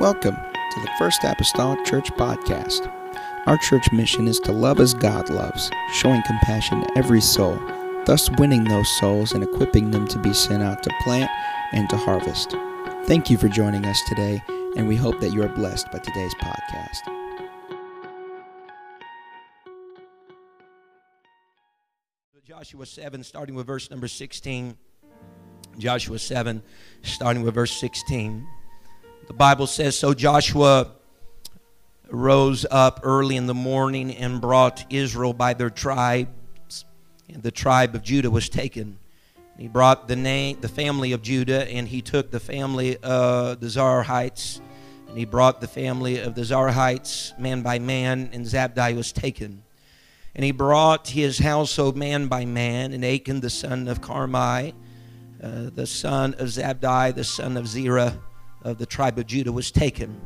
Welcome to the First Apostolic Church Podcast. Our church mission is to love as God loves, showing compassion to every soul, thus winning those souls and equipping them to be sent out to plant and to harvest. Thank you for joining us today, and we hope that you are blessed by today's podcast. Joshua 7, starting with verse number 16. Joshua 7, starting with verse 16. The Bible says So Joshua rose up early in the morning and brought Israel by their tribes, and the tribe of Judah was taken. He brought the name, the family of Judah, and he took the family of the Zarhites, and he brought the family of the Zarhites man by man, and Zabdi was taken. And he brought his household man by man, and Achan the son of Carmi, uh, the son of Zabdi, the son of Zerah of the tribe of Judah, was taken.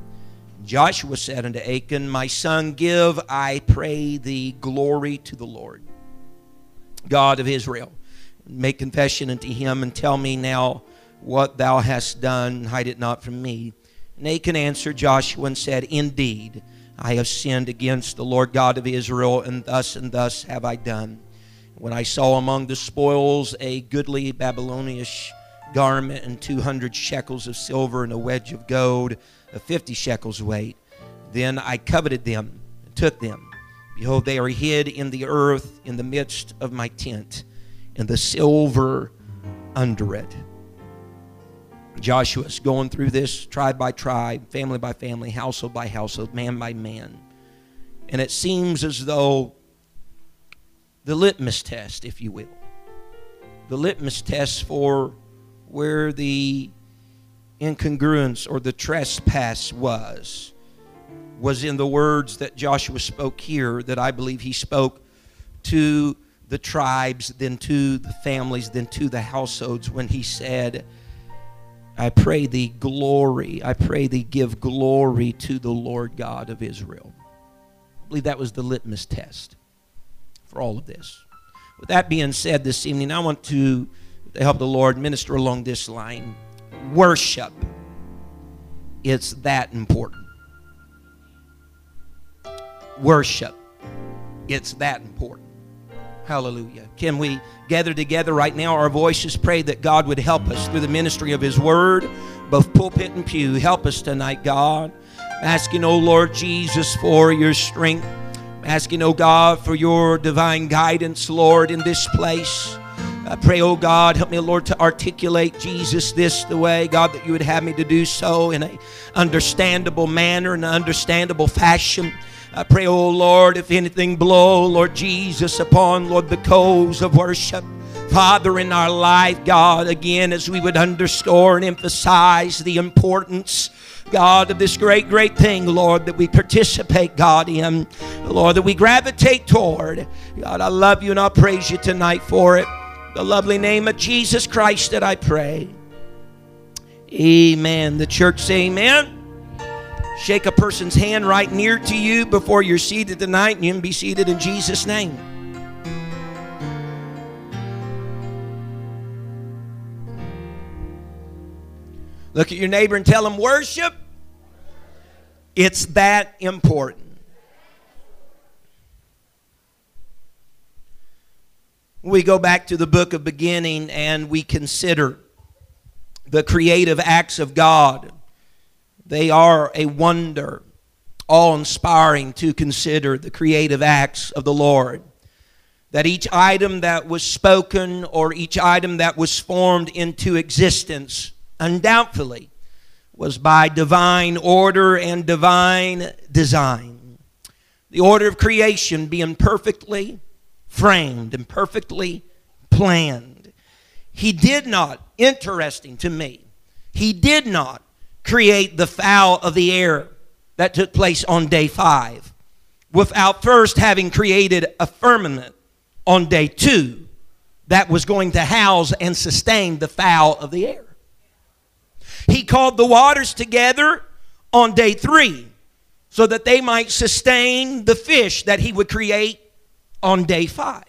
Joshua said unto Achan, My son, give, I pray thee, glory to the Lord, God of Israel. Make confession unto him, and tell me now what thou hast done, hide it not from me. And Achan answered Joshua and said, Indeed, I have sinned against the Lord God of Israel, and thus and thus have I done. When I saw among the spoils a goodly Babylonish garment and 200 shekels of silver and a wedge of gold of 50 shekels weight, then I coveted them and took them. Behold, they are hid in the earth in the midst of my tent, and the silver under it. Joshua's going through this tribe by tribe, family by family, household by household, man by man. And it seems as though the litmus test, if you will, the litmus test for where the incongruence or the trespass was, was in the words that Joshua spoke here, that I believe he spoke to the tribes, then to the families, then to the households when he said, I pray thee glory. I pray thee give glory to the Lord God of Israel. I believe that was the litmus test for all of this. With that being said this evening, I want to, to help the Lord minister along this line. Worship. It's that important. Worship. It's that important. Hallelujah. Can we gather together right now? Our voices pray that God would help us through the ministry of His Word, both pulpit and pew. Help us tonight, God. Asking, oh Lord Jesus, for your strength. Asking, oh God, for your divine guidance, Lord, in this place. I pray, oh God, help me, Lord, to articulate Jesus this the way, God, that you would have me to do so in a understandable manner, in an understandable fashion. I pray, oh Lord, if anything blow, Lord Jesus, upon, Lord, the coals of worship. Father, in our life, God, again, as we would underscore and emphasize the importance, God, of this great, great thing, Lord, that we participate, God, in, Lord, that we gravitate toward. God, I love you and I praise you tonight for it. The lovely name of Jesus Christ that I pray. Amen. The church say amen. Shake a person's hand right near to you before you're seated tonight, and you can be seated in Jesus' name. Look at your neighbor and tell him, worship. It's that important. We go back to the book of beginning and we consider the creative acts of God. They are a wonder, all inspiring to consider the creative acts of the Lord. That each item that was spoken or each item that was formed into existence undoubtedly was by divine order and divine design. The order of creation being perfectly framed and perfectly planned. He did not, interesting to me, he did not create the fowl of the air that took place on day five without first having created a firmament on day two that was going to house and sustain the fowl of the air. He called the waters together on day three so that they might sustain the fish that he would create on day five.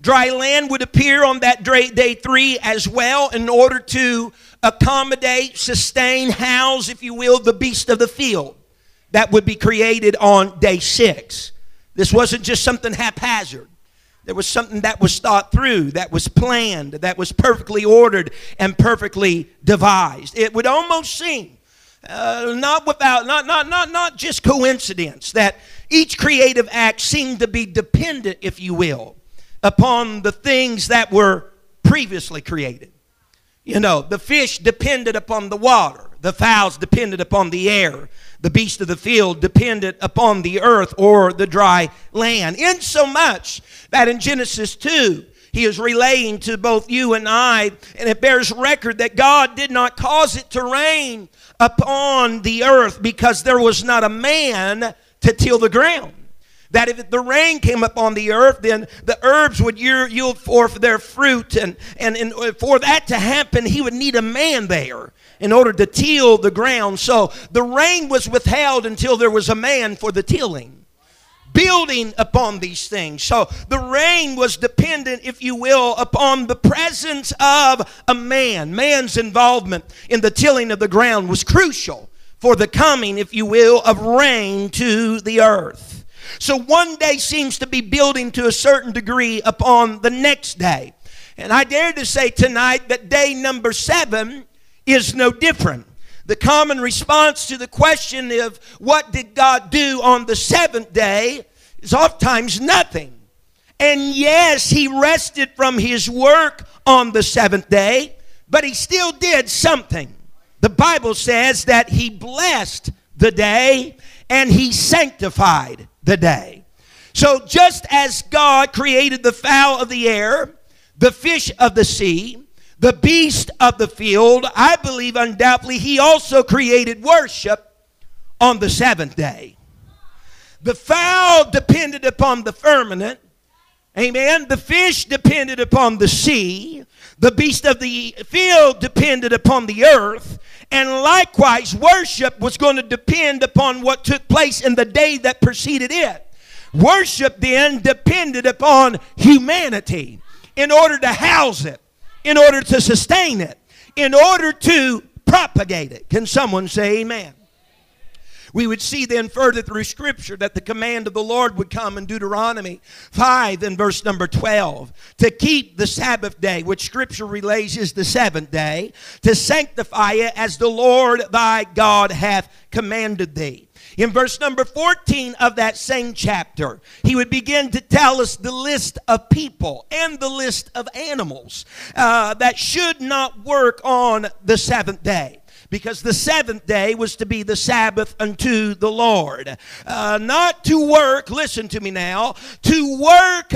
Dry land would appear on that day three as well in order to accommodate, sustain, house, if you will, the beast of the field that would be created on day six. This wasn't just something haphazard. There was something that was thought through, that was planned, that was perfectly ordered and perfectly devised. It would almost seem, uh, not without, not, not, not, not just coincidence, that each creative act seemed to be dependent, if you will, upon the things that were previously created. You know, the fish depended upon the water, the fowls depended upon the air, the beast of the field depended upon the earth or the dry land. insomuch that in Genesis 2, he is relaying to both you and I, and it bears record that God did not cause it to rain upon the earth because there was not a man to till the ground. That if the rain came upon the earth, then the herbs would yield forth their fruit. And, and, and for that to happen, he would need a man there in order to till the ground. So the rain was withheld until there was a man for the tilling building upon these things. So the rain was dependent, if you will, upon the presence of a man. Man's involvement in the tilling of the ground was crucial for the coming, if you will, of rain to the earth. So one day seems to be building to a certain degree upon the next day. And I dare to say tonight that day number seven is no different. The common response to the question of what did God do on the seventh day is oftentimes nothing. And yes, he rested from his work on the seventh day, but he still did something. The Bible says that he blessed the day and he sanctified the day. So, just as God created the fowl of the air, the fish of the sea, the beast of the field, I believe undoubtedly he also created worship on the seventh day. The fowl depended upon the firmament. Amen. The fish depended upon the sea. The beast of the field depended upon the earth. And likewise, worship was going to depend upon what took place in the day that preceded it. Worship then depended upon humanity in order to house it in order to sustain it, in order to propagate it. Can someone say amen? We would see then further through Scripture that the command of the Lord would come in Deuteronomy 5 and verse number 12 to keep the Sabbath day, which Scripture relays is the seventh day, to sanctify it as the Lord thy God hath commanded thee. In verse number 14 of that same chapter, he would begin to tell us the list of people and the list of animals uh, that should not work on the seventh day because the seventh day was to be the Sabbath unto the Lord. Uh, not to work, listen to me now, to work,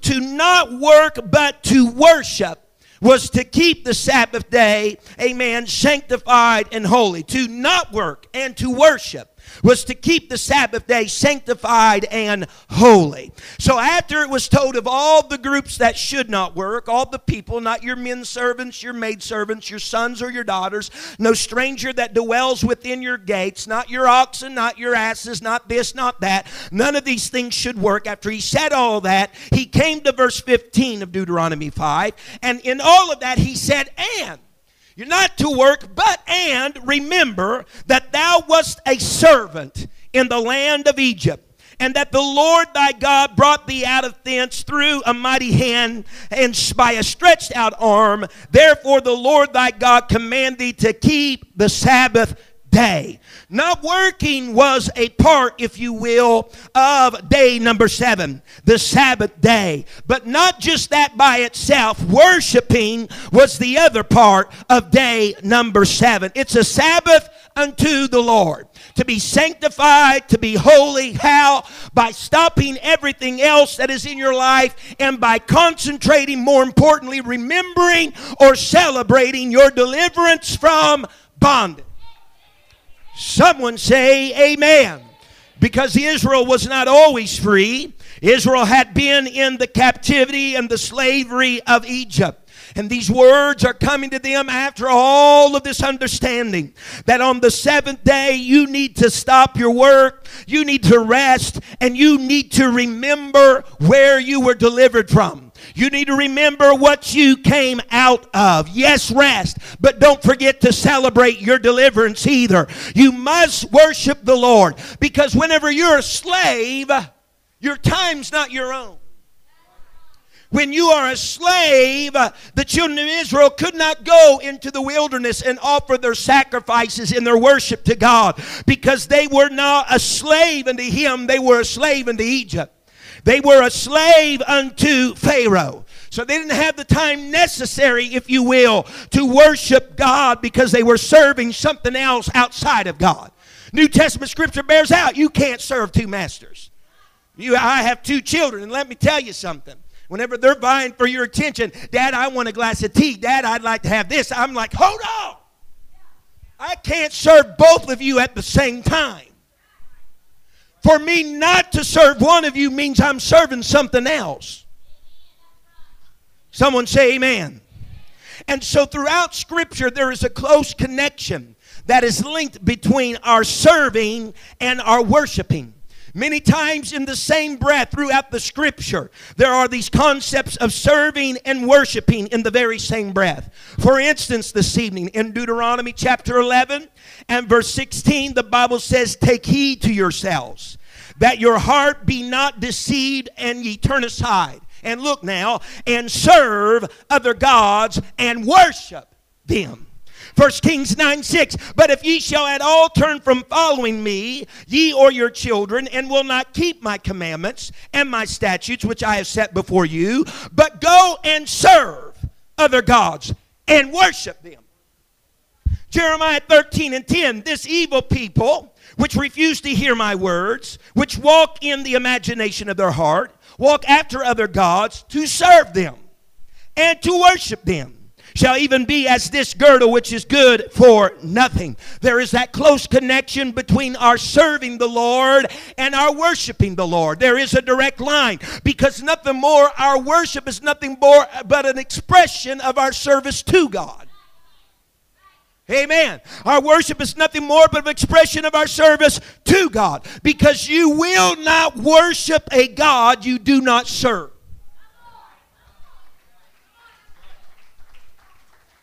to not work, but to worship was to keep the Sabbath day, amen, sanctified and holy, to not work and to worship was to keep the Sabbath day sanctified and holy. So after it was told of all the groups that should not work, all the people, not your men servants, your maid servants, your sons or your daughters, no stranger that dwells within your gates, not your oxen, not your asses, not this, not that. None of these things should work. After he said all that, he came to verse 15 of Deuteronomy 5, and in all of that he said, and you're not to work, but and remember that thou wast a servant in the land of Egypt and that the Lord thy God brought thee out of thence through a mighty hand and by a stretched out arm. Therefore, the Lord thy God command thee to keep the Sabbath day. Not working was a part, if you will, of day number seven, the Sabbath day. But not just that by itself, worshiping was the other part of day number seven. It's a Sabbath unto the Lord. To be sanctified, to be holy. How? By stopping everything else that is in your life and by concentrating, more importantly, remembering or celebrating your deliverance from bondage. Someone say amen. Because Israel was not always free. Israel had been in the captivity and the slavery of Egypt. And these words are coming to them after all of this understanding that on the seventh day you need to stop your work, you need to rest, and you need to remember where you were delivered from. You need to remember what you came out of. Yes, rest, but don't forget to celebrate your deliverance either. You must worship the Lord because whenever you're a slave, your time's not your own. When you are a slave, the children of Israel could not go into the wilderness and offer their sacrifices in their worship to God because they were not a slave unto Him, they were a slave unto Egypt. They were a slave unto Pharaoh. So they didn't have the time necessary, if you will, to worship God because they were serving something else outside of God. New Testament scripture bears out you can't serve two masters. You, I have two children, and let me tell you something. Whenever they're vying for your attention, Dad, I want a glass of tea. Dad, I'd like to have this. I'm like, hold on. I can't serve both of you at the same time. For me not to serve one of you means I'm serving something else. Someone say amen. And so throughout Scripture, there is a close connection that is linked between our serving and our worshiping. Many times in the same breath throughout the scripture, there are these concepts of serving and worshiping in the very same breath. For instance, this evening in Deuteronomy chapter 11 and verse 16, the Bible says, Take heed to yourselves, that your heart be not deceived, and ye turn aside. And look now, and serve other gods and worship them. First Kings 9 6. But if ye shall at all turn from following me, ye or your children, and will not keep my commandments and my statutes which I have set before you, but go and serve other gods and worship them. Jeremiah 13 and 10. This evil people, which refuse to hear my words, which walk in the imagination of their heart, walk after other gods to serve them and to worship them shall even be as this girdle which is good for nothing. There is that close connection between our serving the Lord and our worshiping the Lord. There is a direct line because nothing more, our worship is nothing more but an expression of our service to God. Amen. Our worship is nothing more but an expression of our service to God because you will not worship a God you do not serve.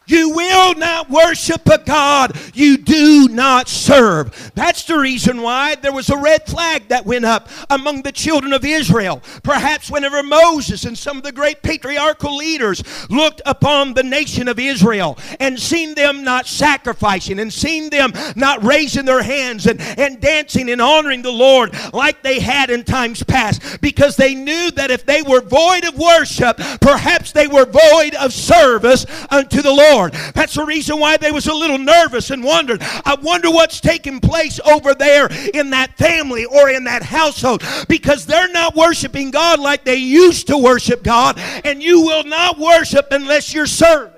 You will not worship a God you do not serve. That's the reason why there was a red flag that went up among the children of Israel. Perhaps whenever Moses and some of the great patriarchal leaders looked upon the nation of Israel and seen them not sacrificing and seen them not raising their hands and, and dancing and honoring the Lord like they had in times past because they knew that if they were void of worship, perhaps they were void of service unto the Lord. Lord. That's the reason why they was a little nervous and wondered, I wonder what's taking place over there in that family or in that household because they're not worshiping God like they used to worship God, and you will not worship unless you're serving.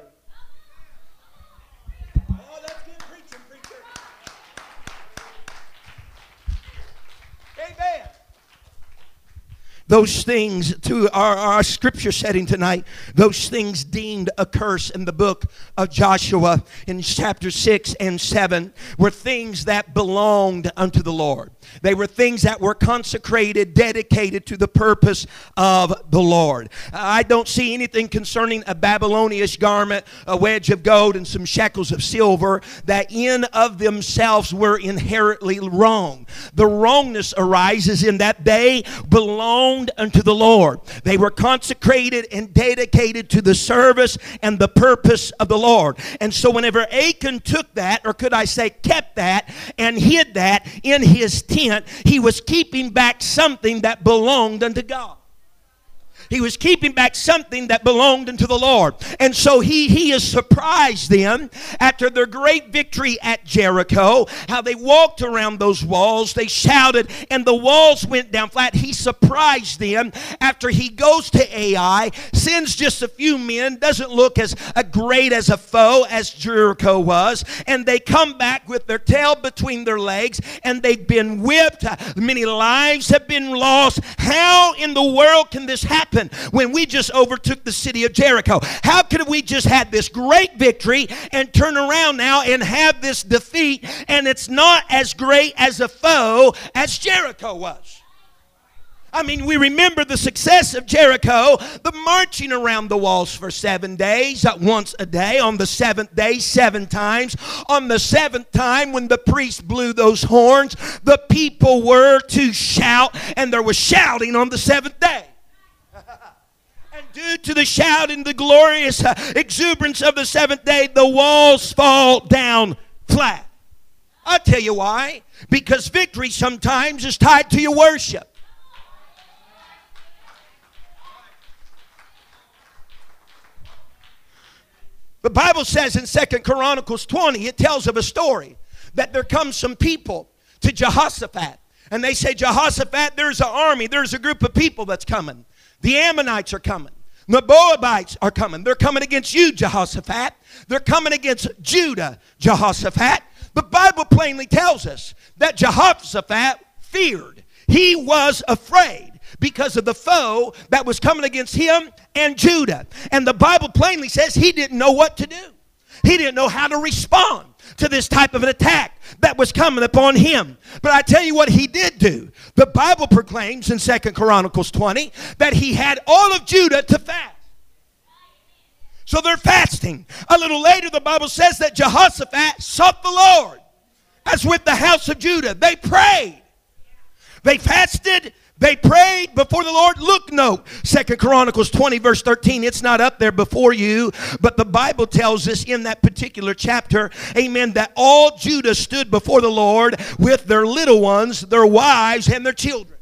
Those things to our, our scripture setting tonight, those things deemed a curse in the book of Joshua in chapter 6 and 7 were things that belonged unto the Lord. They were things that were consecrated, dedicated to the purpose of the Lord. I don't see anything concerning a Babylonish garment, a wedge of gold, and some shekels of silver that in of themselves were inherently wrong. The wrongness arises in that they unto the Lord. They were consecrated and dedicated to the service and the purpose of the Lord. And so whenever Achan took that, or could I say kept that, and hid that in his tent, he was keeping back something that belonged unto God. He was keeping back something that belonged unto the Lord. And so he, he has surprised them after their great victory at Jericho, how they walked around those walls, they shouted, and the walls went down flat. He surprised them after he goes to Ai, sends just a few men, doesn't look as great as a foe as Jericho was, and they come back with their tail between their legs, and they've been whipped. Many lives have been lost. How in the world can this happen? Happen when we just overtook the city of Jericho? How could we just had this great victory and turn around now and have this defeat and it's not as great as a foe as Jericho was? I mean, we remember the success of Jericho, the marching around the walls for seven days, once a day. On the seventh day, seven times. On the seventh time, when the priest blew those horns, the people were to shout, and there was shouting on the seventh day. Due to the shout and the glorious uh, exuberance of the seventh day, the walls fall down flat. I'll tell you why. Because victory sometimes is tied to your worship. The Bible says in Second Chronicles 20, it tells of a story that there comes some people to Jehoshaphat. And they say, Jehoshaphat, there's an army, there's a group of people that's coming. The Ammonites are coming. The Moabites are coming. They're coming against you, Jehoshaphat. They're coming against Judah, Jehoshaphat. The Bible plainly tells us that Jehoshaphat feared. He was afraid because of the foe that was coming against him and Judah. And the Bible plainly says he didn't know what to do. He didn't know how to respond to this type of an attack that was coming upon him. But I tell you what he did do. The Bible proclaims in Second Chronicles 20 that he had all of Judah to fast. So they're fasting. A little later, the Bible says that Jehoshaphat sought the Lord, as with the house of Judah. They prayed, they fasted, they prayed before the Lord. Look, note, Second Chronicles 20, verse 13. It's not up there before you, but the Bible tells us in that particular chapter, amen, that all Judah stood before the Lord with their little ones, their wives, and their children.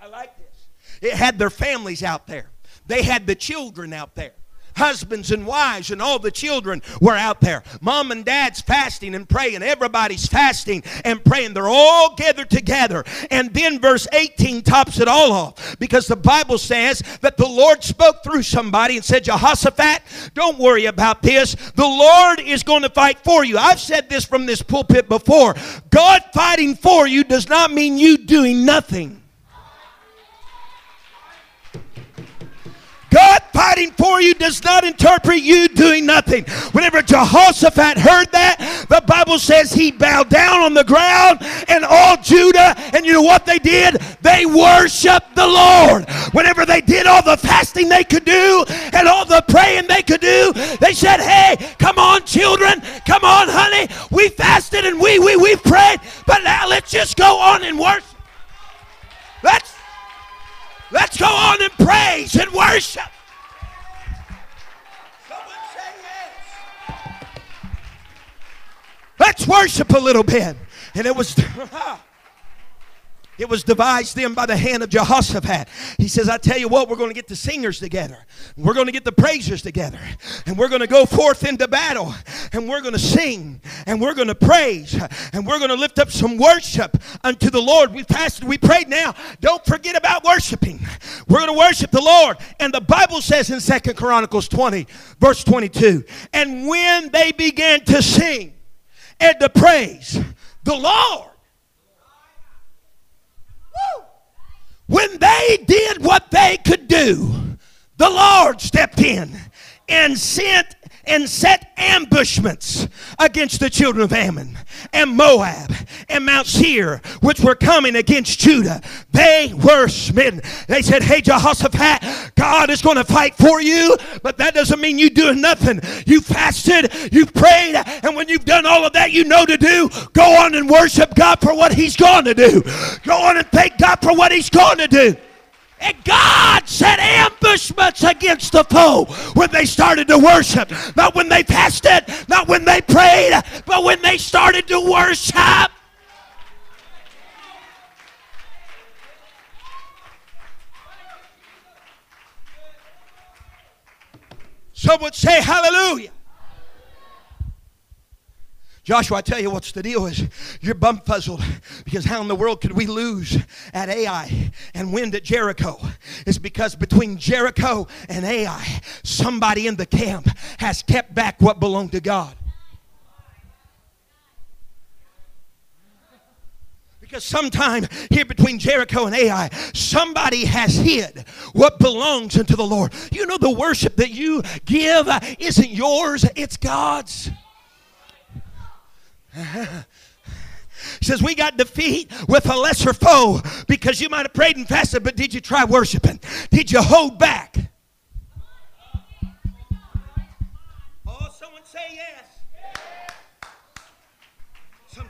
I like this. It had their families out there, they had the children out there husbands and wives and all the children were out there. Mom and dad's fasting and praying. Everybody's fasting and praying. They're all gathered together. And then verse 18 tops it all off because the Bible says that the Lord spoke through somebody and said, Jehoshaphat, don't worry about this. The Lord is going to fight for you. I've said this from this pulpit before. God fighting for you does not mean you doing nothing. God fighting for you does not interpret you doing nothing. Whenever Jehoshaphat heard that, the Bible says he bowed down on the ground and all Judah, and you know what they did? They worshiped the Lord. Whenever they did all the fasting they could do and all the praying they could do, they said, Hey, come on, children, come on, honey. We fasted and we we we prayed, but now let's just go on and worship. Worship. Let's worship a little bit. And it was It was devised then by the hand of Jehoshaphat. He says, I tell you what, we're going to get the singers together. We're going to get the praisers together. And we're going to go forth into battle. And we're going to sing. And we're going to praise. And we're going to lift up some worship unto the Lord. We fasted, we prayed now. Don't forget about worshiping. We're going to worship the Lord. And the Bible says in Second Chronicles 20, verse 22, and when they began to sing and to praise the Lord, When they did what they could do, the Lord stepped in and sent and set ambushments against the children of Ammon and Moab and Mount Seir, which were coming against Judah. They were smitten. They said, Hey, Jehoshaphat, God is going to fight for you, but that doesn't mean you doing nothing. You fasted, you prayed, and when you've done all of that you know to do, go on and worship God for what He's going to do. Go on and thank God for what He's going to do. And God set ambushments against the foe when they started to worship. Not when they fasted, not when they prayed, but when they started to worship. Some would say hallelujah. Joshua, I tell you what's the deal is you're bumfuzzled because how in the world could we lose at Ai and win at Jericho? It's because between Jericho and Ai, somebody in the camp has kept back what belonged to God. Because sometime here between Jericho and Ai, somebody has hid what belongs unto the Lord. You know, the worship that you give isn't yours, it's God's. says, We got defeat with a lesser foe because you might have prayed and fasted, but did you try worshiping? Did you hold back? Oh, someone say yes.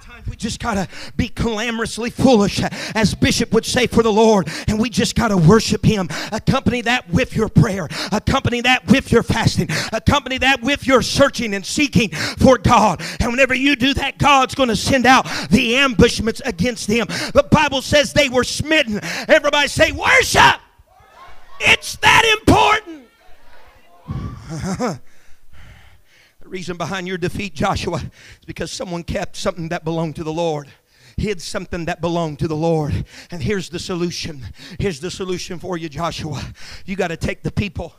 Sometimes we just gotta be clamorously foolish, as Bishop would say for the Lord, and we just gotta worship Him. Accompany that with your prayer, accompany that with your fasting, accompany that with your searching and seeking for God. And whenever you do that, God's gonna send out the ambushments against them. The Bible says they were smitten. Everybody say, Worship! It's that important. The reason behind your defeat, Joshua, is because someone kept something that belonged to the Lord. Hid something that belonged to the Lord. And here's the solution. Here's the solution for you, Joshua. You got to take the people,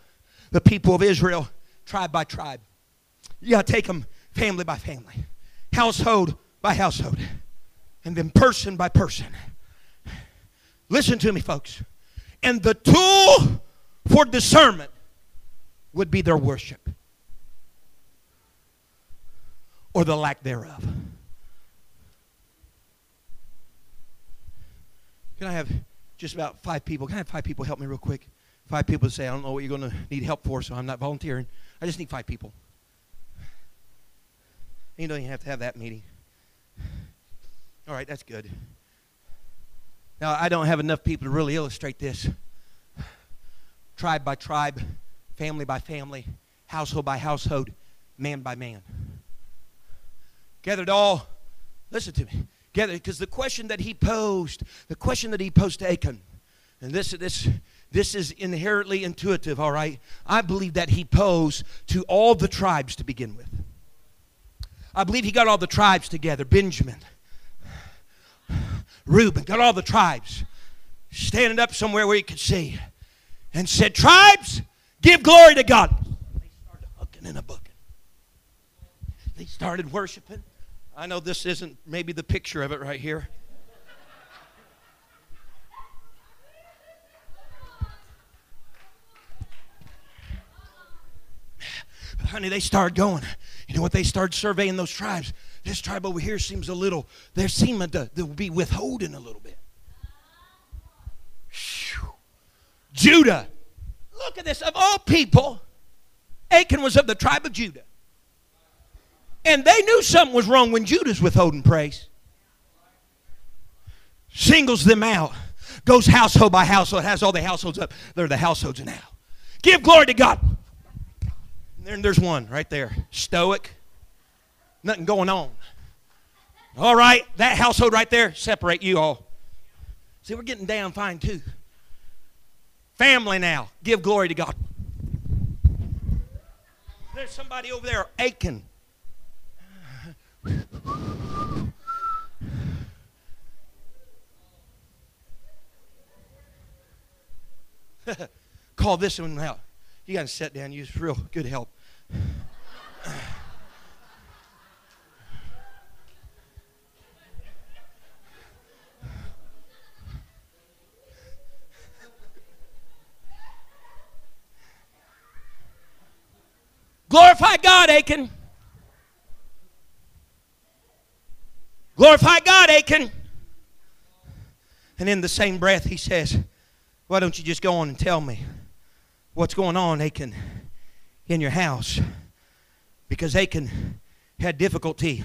the people of Israel, tribe by tribe. You got to take them family by family, household by household, and then person by person. Listen to me, folks. And the tool for discernment would be their worship or the lack thereof. Can I have just about five people? Can I have five people help me real quick? Five people say, I don't know what you're going to need help for, so I'm not volunteering. I just need five people. You don't even have to have that meeting. All right, that's good. Now, I don't have enough people to really illustrate this. Tribe by tribe, family by family, household by household, man by man. Gathered all, listen to me, gathered, because the question that he posed, the question that he posed to Achan, and this, this, this is inherently intuitive, all right? I believe that he posed to all the tribes to begin with. I believe he got all the tribes together Benjamin, Reuben, got all the tribes standing up somewhere where he could see and said, Tribes, give glory to God. They started hooking in a bucket. They started worshiping. I know this isn't maybe the picture of it right here. But honey, they started going. You know what? They started surveying those tribes. This tribe over here seems a little, they're seeming to, to be withholding a little bit. Whew. Judah. Look at this. Of all people, Achan was of the tribe of Judah. And they knew something was wrong when Judah's withholding praise. Singles them out. Goes household by household. Has all the households up. They're the households now. Give glory to God. And then there's one right there. Stoic. Nothing going on. All right, that household right there, separate you all. See, we're getting down fine too. Family now, give glory to God. There's somebody over there, Achan. Call this one out. You got to sit down. Use real good help. Glorify God, Achan. Glorify God, Achan. And in the same breath, he says, Why don't you just go on and tell me what's going on, Achan, in your house? Because Achan had difficulty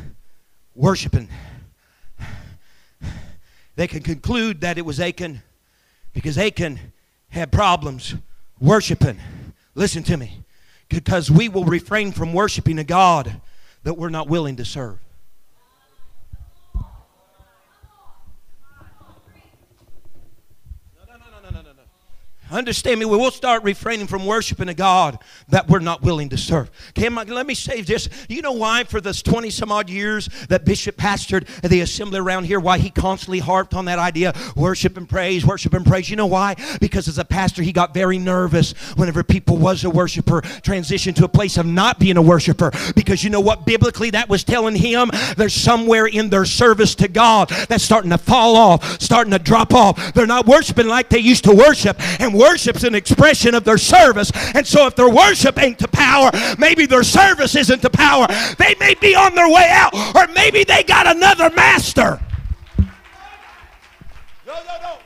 worshiping. They can conclude that it was Achan because Achan had problems worshiping. Listen to me because we will refrain from worshiping a God that we're not willing to serve. Understand me? We will start refraining from worshiping a God that we're not willing to serve. Okay, let me say this. You know why, for this 20 some odd years that Bishop pastored the assembly around here, why he constantly harped on that idea worship and praise, worship and praise? You know why? Because as a pastor, he got very nervous whenever people was a worshiper, transitioned to a place of not being a worshiper. Because you know what? Biblically, that was telling him there's somewhere in their service to God that's starting to fall off, starting to drop off. They're not worshiping like they used to worship. And worship's an expression of their service. And so if their worship ain't to power, maybe their service isn't to power. They may be on their way out, or maybe they got another master. No, no, no.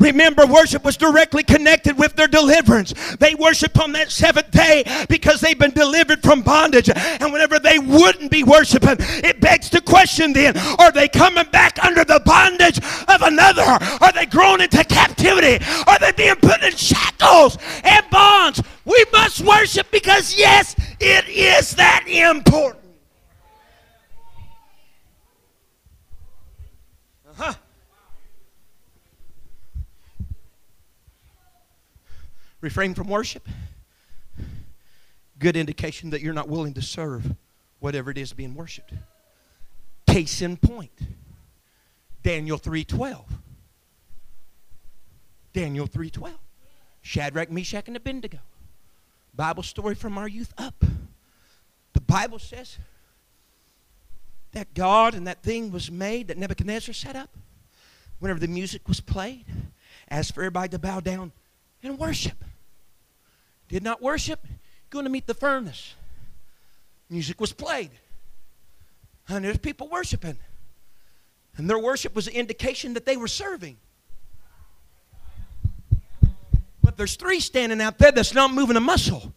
Remember, worship was directly connected with their deliverance. They worship on that seventh day because they've been delivered from bondage. And whenever they wouldn't be worshiping, it begs the question then are they coming back under the bondage of another? Are they grown into captivity? Are they being put in shackles and bonds? We must worship because, yes, it is that important. Uh-huh. refrain from worship, good indication that you're not willing to serve whatever it is being worshiped. Case in point, Daniel 3:12. Daniel 3:12. Shadrach, Meshach, and Abednego. Bible story from our youth up. The Bible says that God and that thing was made that Nebuchadnezzar set up. Whenever the music was played, asked for everybody to bow down and worship. Did not worship, going to meet the furnace. Music was played. And there's people worshiping. And their worship was an indication that they were serving. But there's three standing out there that's not moving a muscle.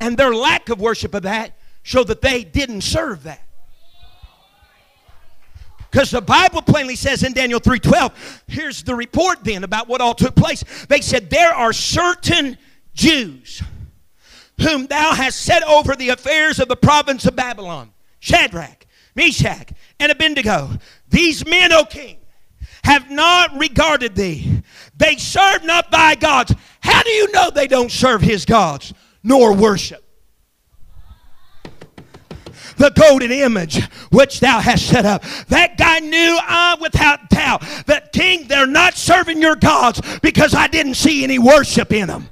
And their lack of worship of that showed that they didn't serve that. Because the Bible plainly says in Daniel 3:12, here's the report then about what all took place. They said, There are certain Jews whom thou hast set over the affairs of the province of Babylon. Shadrach, Meshach, and Abednego. These men, O king, have not regarded thee. They serve not thy gods. How do you know they don't serve his gods nor worship? the golden image which thou hast set up. That guy knew uh, without doubt that, King, they're not serving your gods because I didn't see any worship in them.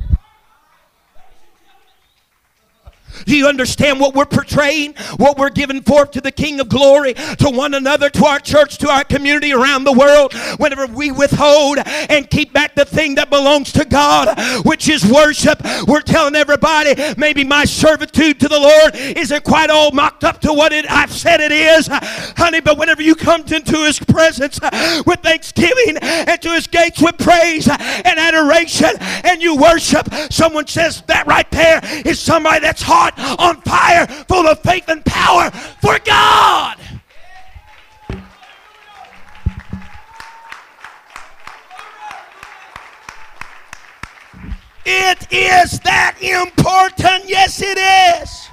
Do you understand what we're portraying? What we're giving forth to the King of glory, to one another, to our church, to our community around the world. Whenever we withhold and keep back the thing that belongs to God, which is worship, we're telling everybody maybe my servitude to the Lord isn't quite all mocked up to what it, I've said it is. Honey, but whenever you come into His presence with thanksgiving and to His gates with praise and adoration and you worship, someone says that right there is somebody that's hard heart on fire, full of faith and power for God. It is that important. Yes, it is.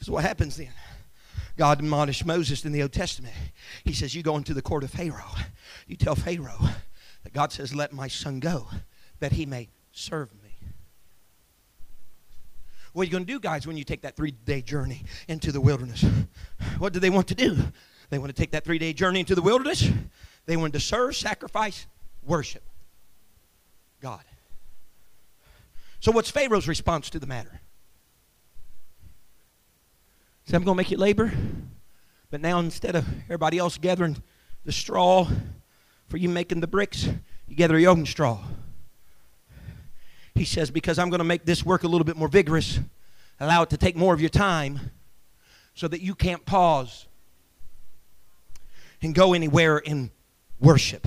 So what happens then? God admonished Moses in the Old Testament. He says, You go into the court of Pharaoh. You tell Pharaoh that God says, Let my son go, that he may serve me. What are you going to do, guys, when you take that three day journey into the wilderness? What do they want to do? They want to take that three day journey into the wilderness. They want to serve, sacrifice, worship God. So, what's Pharaoh's response to the matter? Said, I'm going to make you labor. But now instead of everybody else gathering the straw for you making the bricks, you gather your own straw. He says, Because I'm going to make this work a little bit more vigorous, allow it to take more of your time so that you can't pause and go anywhere in worship.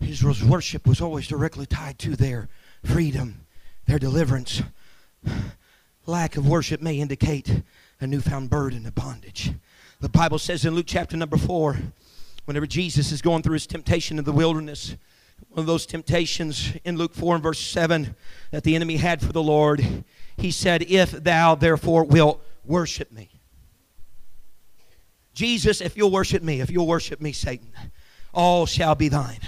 Israel's worship was always directly tied to their freedom, their deliverance lack of worship may indicate a newfound burden of bondage. The Bible says in Luke chapter number 4, whenever Jesus is going through his temptation in the wilderness, one of those temptations in Luke 4 and verse 7 that the enemy had for the Lord, he said, If thou therefore wilt worship me. Jesus, if you'll worship me, if you'll worship me, Satan, all shall be thine.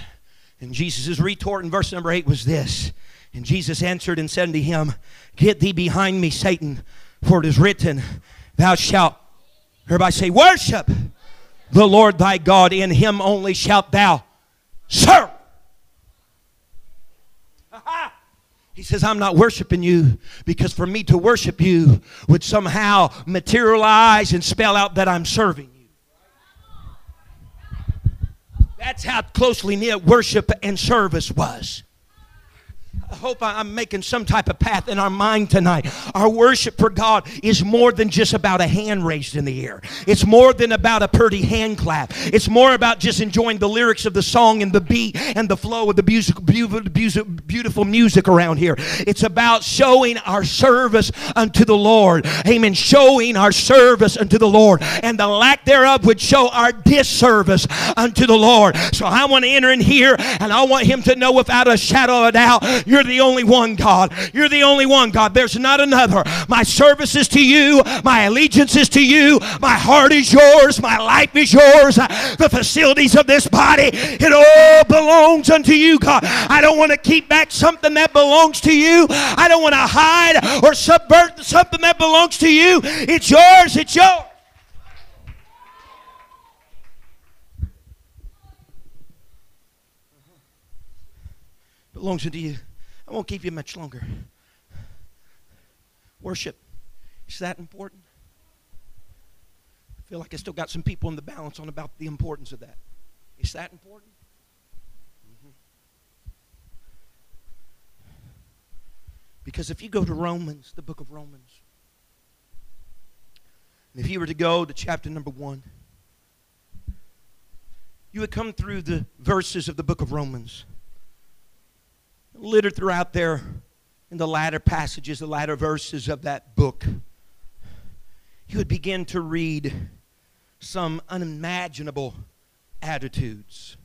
And Jesus' retort in verse number 8 was this and Jesus answered and said unto him, Get thee behind me, Satan, for it is written, Thou shalt, everybody say, Worship the Lord thy God, in him only shalt thou serve. He says, I'm not worshiping you because for me to worship you would somehow materialize and spell out that I'm serving you. That's how closely knit worship and service was. Hope I'm making some type of path in our mind tonight. Our worship for God is more than just about a hand raised in the air. It's more than about a pretty hand clap. It's more about just enjoying the lyrics of the song and the beat and the flow of the beautiful, beautiful music around here. It's about showing our service unto the Lord. Amen. Showing our service unto the Lord. And the lack thereof would show our disservice unto the Lord. So I want to enter in here and I want him to know without a shadow of a doubt, you're the only one, God. You're the only one, God. There's not another. My service is to you. My allegiance is to you. My heart is yours. My life is yours. The facilities of this body, it all belongs unto you, God. I don't want to keep back something that belongs to you. I don't want to hide or subvert something that belongs to you. It's yours. It's yours. belongs unto you. I won't keep you much longer. Worship. Is that important? I feel like I still got some people in the balance on about the importance of that. Is that important? Mm-hmm. Because if you go to Romans, the book of Romans, and if you were to go to chapter number one, you would come through the verses of the book of Romans littered throughout there in the latter passages, the latter verses of that book, you would begin to read some unimaginable attitudes,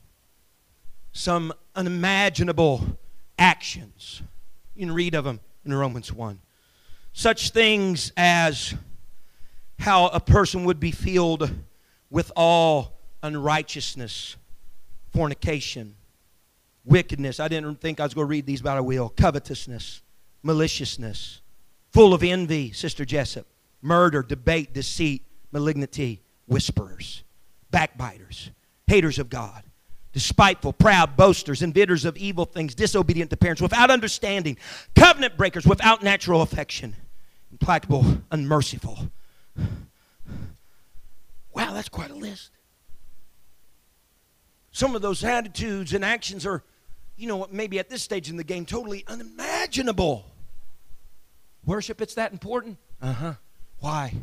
some unimaginable actions. You can read of them in Romans 1. Such things as how a person would be filled with all unrighteousness, fornication, wickedness. I didn't think I was going to read these, but I will. Covetousness, maliciousness, full of envy, Sister Jessup, murder, debate, deceit, malignity, whisperers, backbiters, haters of God, despiteful, proud, boasters, inventors of evil things, disobedient to parents, without understanding, covenant breakers, without natural affection, implacable, unmerciful. Wow, that's quite a list. Some of those attitudes and actions are you know, what, maybe at this stage in the game, totally unimaginable. Worship, it's that important? Uh huh. Why?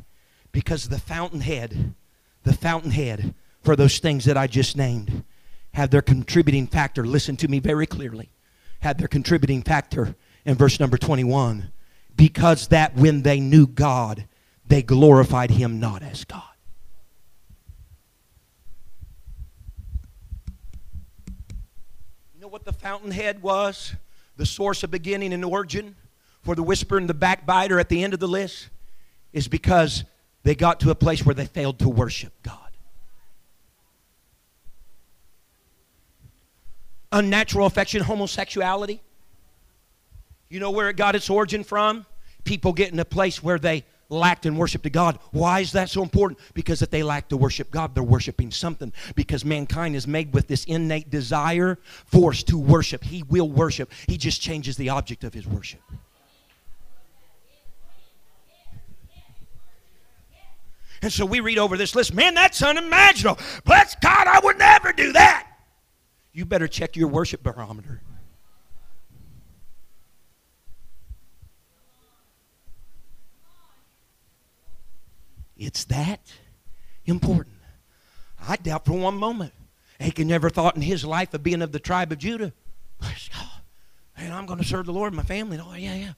Because the fountainhead, the fountainhead for those things that I just named, have their contributing factor. Listen to me very clearly. Had their contributing factor in verse number 21. Because that when they knew God, they glorified Him not as God. What the fountainhead was? The source of beginning and origin for the whisper and the backbiter at the end of the list? Is because they got to a place where they failed to worship God. Unnatural affection, homosexuality. You know where it got its origin from? People get in a place where they lacked in worship to God. Why is that so important? Because if they lack to worship God, they're worshiping something. Because mankind is made with this innate desire, force to worship. He will worship. He just changes the object of his worship. And so we read over this list, man, that's unimaginable. Bless God, I would never do that. You better check your worship barometer. It's that important. I doubt for one moment Achan never thought in his life of being of the tribe of Judah. Man, I'm going to serve the Lord and my family. Oh, yeah, yeah.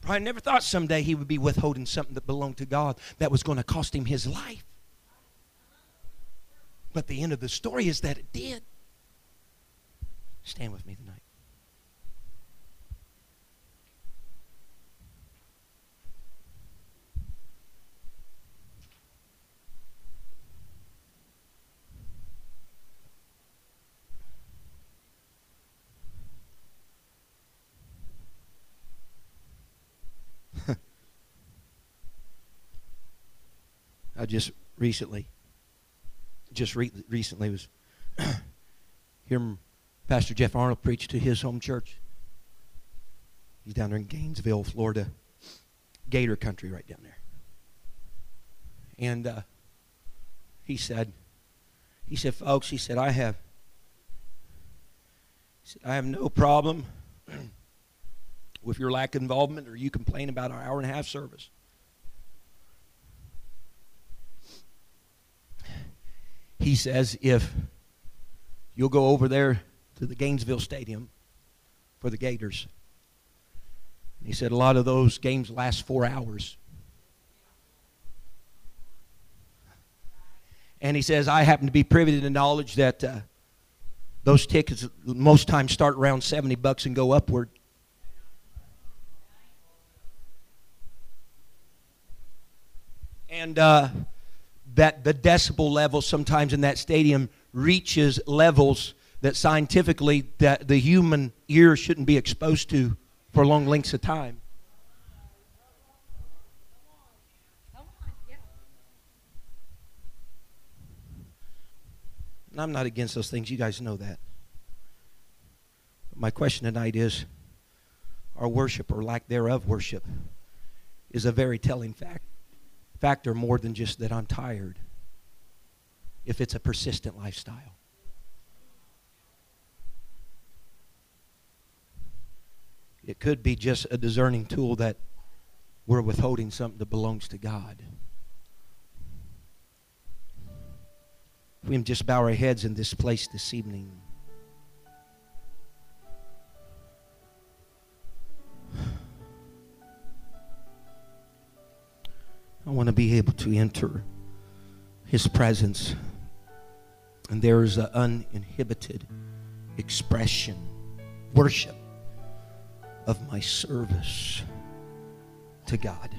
Probably never thought someday he would be withholding something that belonged to God that was going to cost him his life. But the end of the story is that it did. Stand with me tonight. I just recently, just re- recently was hearing Pastor Jeff Arnold preach to his home church. He's down there in Gainesville, Florida, Gator country, right down there. And uh, he said, he said, folks, he said, I have, said, I have no problem with your lack of involvement or you complain about our hour and a half service. He says if you'll go over there to the Gainesville Stadium for the Gators. He said a lot of those games last four hours. And he says, I happen to be privy to the knowledge that uh, those tickets most times start around 70 bucks and go upward. And uh, that the decibel level sometimes in that stadium reaches levels that scientifically that the human ear shouldn't be exposed to for long lengths of time. And I'm not against those things. You guys know that. But my question tonight is our worship or lack thereof worship is a very telling fact, factor more than just that I'm tired if it's a persistent lifestyle. It could be just a discerning tool that we're withholding something that belongs to God. We can just bow our heads in this place this evening. I want to be able to enter His presence. And there is an uninhibited expression, worship of my service to God.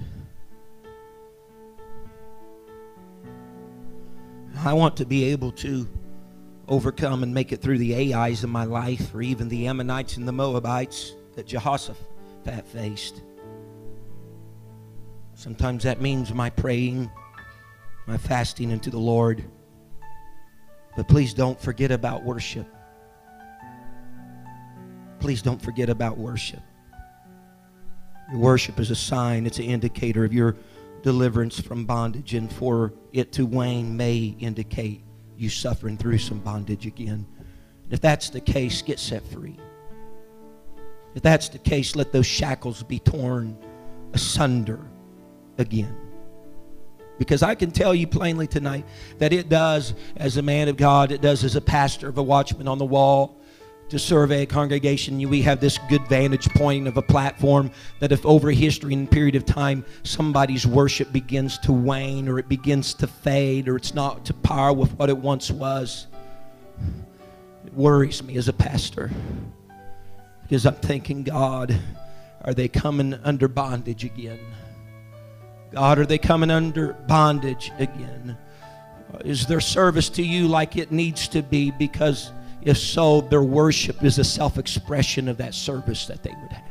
I want to be able to overcome and make it through the Ai's in my life, or even the Ammonites and the Moabites that Jehoshaphat faced. Sometimes that means my praying, my fasting into the Lord. But please don't forget about worship. Please don't forget about worship. Your worship is a sign, it's an indicator of your deliverance from bondage, and for it to wane may indicate you suffering through some bondage again. If that's the case, get set free. If that's the case, let those shackles be torn asunder again. Because I can tell you plainly tonight that it does, as a man of God, it does as a pastor of a watchman on the wall, to survey a congregation, we have this good vantage point of a platform that if over history and period of time somebody's worship begins to wane or it begins to fade or it's not to par with what it once was, it worries me as a pastor. Because I'm thinking, God, are they coming under bondage again? God, are they coming under bondage again? Is their service to you like it needs to be? Because if so, their worship is a self expression of that service that they would have.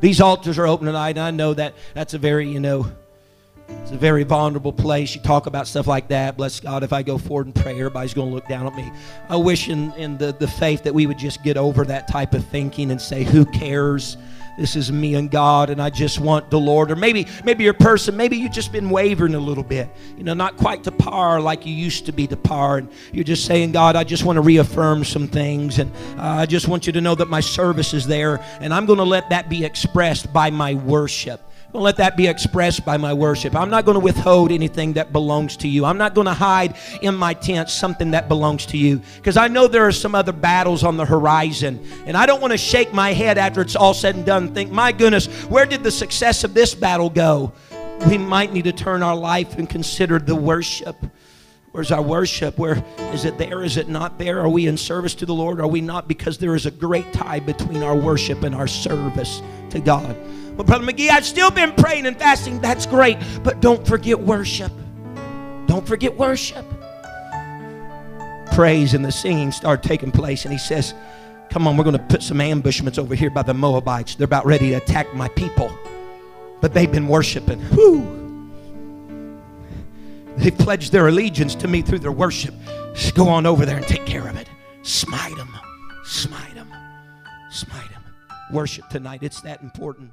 These altars are open tonight, and I know that that's a very, you know, it's a very vulnerable place. You talk about stuff like that. Bless God, if I go forward and pray, everybody's going to look down at me. I wish in, in the, the faith that we would just get over that type of thinking and say, who cares? This is me and God and I just want the Lord. Or maybe maybe you're a person, maybe you've just been wavering a little bit. You know, not quite to par like you used to be to par. And you're just saying, God, I just want to reaffirm some things. And uh, I just want you to know that my service is there. And I'm going to let that be expressed by my worship. Don't let that be expressed by my worship. I'm not going to withhold anything that belongs to you. I'm not going to hide in my tent something that belongs to you because I know there are some other battles on the horizon. And I don't want to shake my head after it's all said and done and think, my goodness, where did the success of this battle go? We might need to turn our life and consider the worship. Where's our worship? Where is it there? Is it not there? Are we in service to the Lord? Are we not? Because there is a great tie between our worship and our service to God. But Brother McGee, I've still been praying and fasting. That's great. But don't forget worship. Don't forget worship. Praise and the singing start taking place. And he says, Come on, we're going to put some ambushments over here by the Moabites. They're about ready to attack my people. But they've been worshiping. Whew. They've pledged their allegiance to me through their worship. Just go on over there and take care of it. Smite them. Smite them. Smite them. Worship tonight. It's that important.